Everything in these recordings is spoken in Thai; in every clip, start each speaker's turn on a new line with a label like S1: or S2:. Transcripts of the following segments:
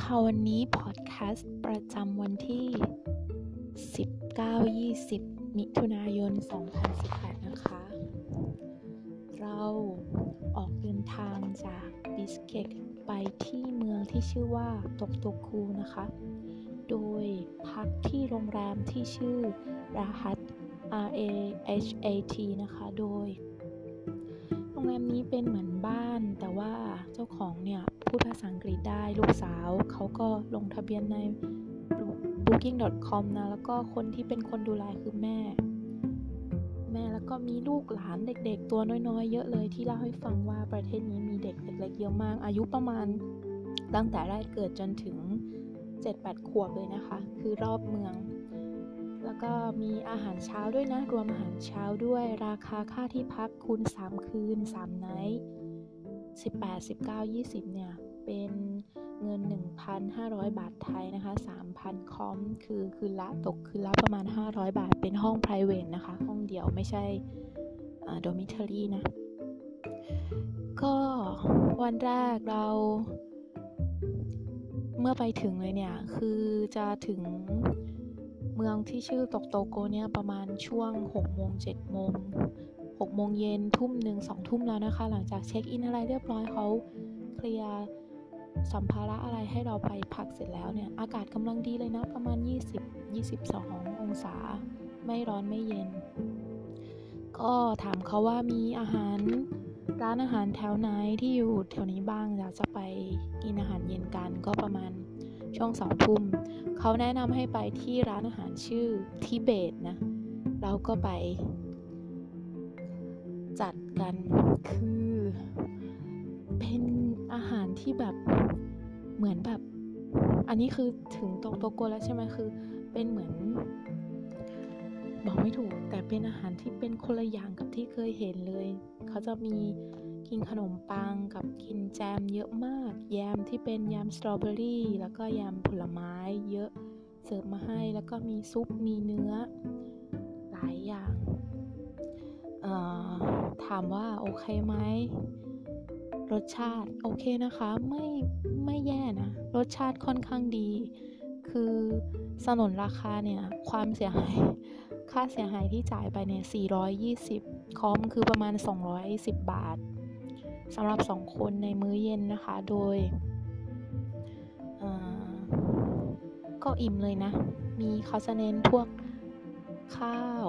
S1: ค่ะวันนี้พอดแคสต์ประจำวันที่ 19-20 มิถุนายน 2018 นะคะ เราออกเดินทางจากบิสเกตไปที่เมืองที่ชื่อว่าตกโตคูนะคะ โดยพักที่โรงแรมที่ชื่อราฮัต R A H A T นะคะ โดย รงแรมนี้เป็นเหมือนบ้าน แต่ว่าเจ้าของเนี่ยพูดภาษาอังกฤษได้ลูกสาว เขาก็ลงทะเบียนใน booking.com นะ แล้วก็คนที่เป็นคนดูแลคือแม่ แม่แล้วก็มีลูกหลานเด็กๆ ตัวน้อยๆ เยอะเลยที่เล่าให้ฟังว่าประเทศนี้มีเด็กเล็กๆเยอะมาก อายุประมาณตั้งแต่แรกเกิดจนถึง 7-8 ขวบเลยนะคะ คือรอบเมือง แล้วก็มีอาหารเช้าด้วยนะ รวมอาหารเช้าด้วย ราคาค่าที่พักคูณ 3 คืน 3 ไนท์18 19 20 เนี่ย เป็นเงิน 1,500 บาทไทยนะคะ 3,000 คอม คือคืนละตกคืนละประมาณ 500 บาท เป็นห้อง p r i v a t นะคะ ห้องเดียวไม่ใช่ dormitory นะ ก็วันแรกเราเมื่อไปถึงเลยเนี่ย คือจะถึง เมืองที่ชื่อตกโตโกเนี่ยประมาณช่วง6โมง7โมง6โมงเย็นทุ่มหนึ่งสองทุ่มแล้วนะคะ หลังจากเช็คอินอะไรเรียบร้อยเขาเคลียร์สัมภาระอะไรให้เราไปพักเสร็จแล้วเนี่ย อากาศกำลังดีเลยนะ ประมาณ 20 22 องศา ไม่ร้อนไม่เย็น ก็ถามเขาว่ามีอาหารร้านอาหารแถวไหนที่อยู่แถวนี้บ้างอยากจะไปกินอาหารเย็นกันก็ประมาณ ช่วงสองทุ่มเขาแนะนำให้ไปที่ร้านอาหารชื่อทิเบตนะ เราก็ไป จัดกันคือ เป็นอาหารที่แบบเหมือนแบบ อันนี้คือถึงโตโตโกแล้วใช่ไหมคือ เป็นเหมือนบอกไม่ถูก แต่เป็นอาหารที่เป็นคนละอย่างกับที่เคยเห็นเลย เขาจะมี กินขนมปังกับกินแจมเยอะมาก แยมที่เป็นแยมสตรอเบอรี่แล้วก็แยมผลไม้เยอะเสิร์ฟมาให้แล้วก็มีซุปมีเนื้อ หลายอย่างถามว่าโอเคไหมรสชาติโอเคนะคะไม่ไม่แย่นะ รสชาติค่อนข้างดี คือสนนราคาเนี่ย ความเสียหาย ค่าเสียหายที่จ่ายไปเนี่ย 420 คอมคือประมาณ 210 บาท สำหรับ2คนในมื้อเย็นนะคะ โดยก็อิ่มเลยนะ มีเขาจะเน้นพวกข้าว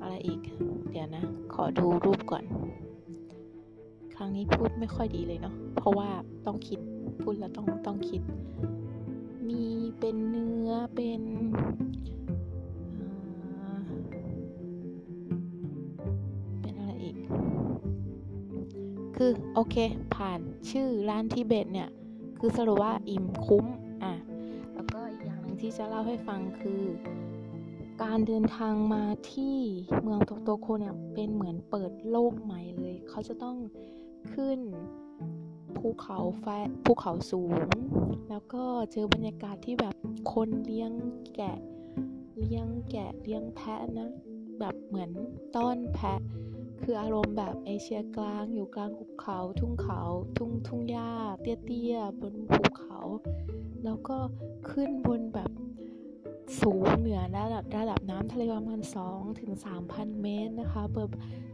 S1: อะไรอีก เดี๋ยวนะ ขอดูรูปก่อน ครั้งนี้พูดไม่ค่อยดีเลยเนาะ เพราะว่าต้องคิด พูดแล้วต้องต้องคิด มีเป็นเนื้อเป็น คือโอเค ผ่านชื่อร้านทิเบตเนี่ย คือสรุปว่าอิ่มคุ้มอะแล้วก็อีกอย่างหนึ่งที่จะเล่าให้ฟังคือ การเดินทางมาที่เมืองโตโตโคเนี่ยเป็นเหมือนเปิดโลกใหม่เลย เขาจะต้องขึ้นภูเขาแฟภูเขาสูง แล้วก็เจอบรรยากาศที่แบบคนเลี้ยงแกะ เลี้ยงแกะเลี้ยงแพะนะ แบบเหมือนต้อนแพะ คืออารมณ์แบบเอเชียกลางอยู่กลางหุบเขา ทุ่งเขา ทุ่งทุ่งหญ้า เตี้ยๆบนภูเขา แล้วก็ขึ้นบนแบบสูงเหนือระดับระดับน้ำทะเลประมาณ2ถึง3,000 เมตรนะคะเบิ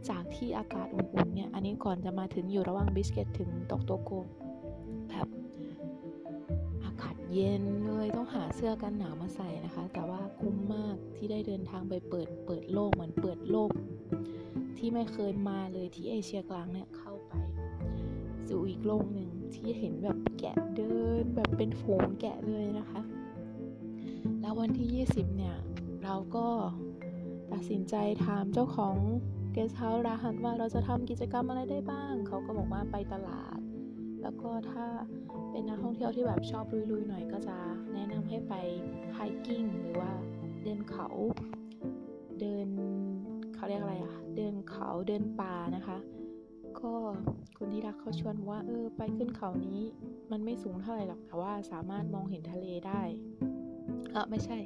S1: จากที่อากาศอุ่นๆเนี่ย อันนี้ก่อนจะมาถึงอยู่ระหว่างบิสเกตถึงตกโตโกแบบอากาศเย็นเลยต้องหาเสื้อกันหนาวมาใส่นะคะ แต่ว่าคุ้มมากที่ได้เดินทางไปเปิดเปิดโลกเหมือนเปิดโลก ที่ไม่เคยมาเลยที่เอเชียกลางเนี่ยเข้าไป สู่อีกโลกหนึ่งที่เห็นแบบแกะเดินแบบเป็นฝูงแกะเลยนะคะ แล้ววันที่ 20 เนี่ย เราก็ตัดสินใจถามเจ้าของเกสเฮาส์ร้านว่าเราจะทำกิจกรรมอะไรได้บ้าง เขาก็บอกว่าไปตลาด แล้วก็ถ้าเป็นนักท่องเที่ยวที่แบบชอบลุยๆหน่อยก็จะแนะนำให้ไปไฮกิ้งหรือว่าเดินเขาเดิน เขาเรียกอะไรอะเดินเขาเดินป่านะคะ ก็คนที่รักเขาชวนว่า เออ ไปขึ้นเขานี้มันไม่สูงเท่าไหร่หรอกแต่ว่าสามารถมองเห็นทะเลได้เออไม่ใช่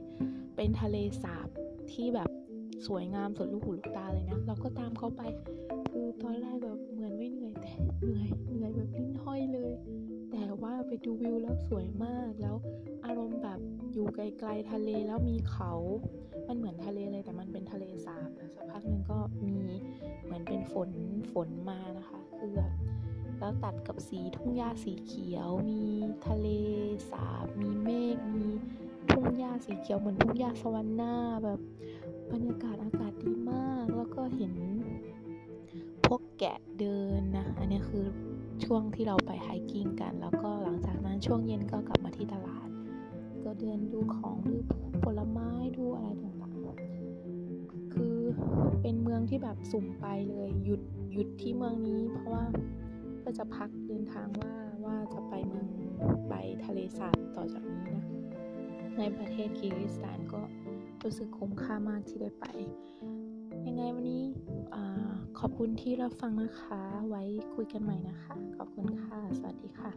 S1: เป็นทะเลสาบที่แบบสวยงามสุดลูกหูลูกตาเลยนะเราก็ตามเขาไป คือตอนแรกแบบเหมือนไม่เหนื่อยแต่เหนื่อยเหนื่อยแบบลิ้นห้อยเลย แต่ว่าไปดูวิวแล้วสวยมากแล้วอารมณ์แบบอยู่ไกลๆทะเลแล้วมีเขา มันเหมือนทะเลเลยแต่มันเป็นทะเลสาบ พักหนึ่งก็มีเหมือนเป็นฝนฝนมานะคะคือแบบแล้วตัดกับสีทุ่งหญ้าสีเขียว มีทะเลสาบมีเมฆมีทุ่งหญ้าสีเขียวเหมือนทุ่งหญ้าสวรรค์หน้าแบบบรรยากาศอากาศดีมาก แล้วก็เห็นพวกแกะเดินนะ อันนี้คือช่วงที่เราไปไฮกิ้งกัน แล้วก็หลังจากนั้นช่วงเย็นก็กลับมาที่ตลาด ก็เดินดูของดูผลไม้ดูอะไรต่าง เป็นเมืองที่แบบสุ่มไปเลยหยุดหยุดที่เมืองนี้ เพราะว่าเพื่อจะพักเดินทางว่าว่าจะไปเมืองไปทะเลสาบต่อจากนี้นะในประเทศคีริสถานก็รู้สึกคุ้มค่ามากที่ได้ไป ยังไงวันนี้ขอบคุณที่รับฟังนะคะ ไว้คุยกันใหม่นะคะ ขอบคุณค่ะ สวัสดีค่ะ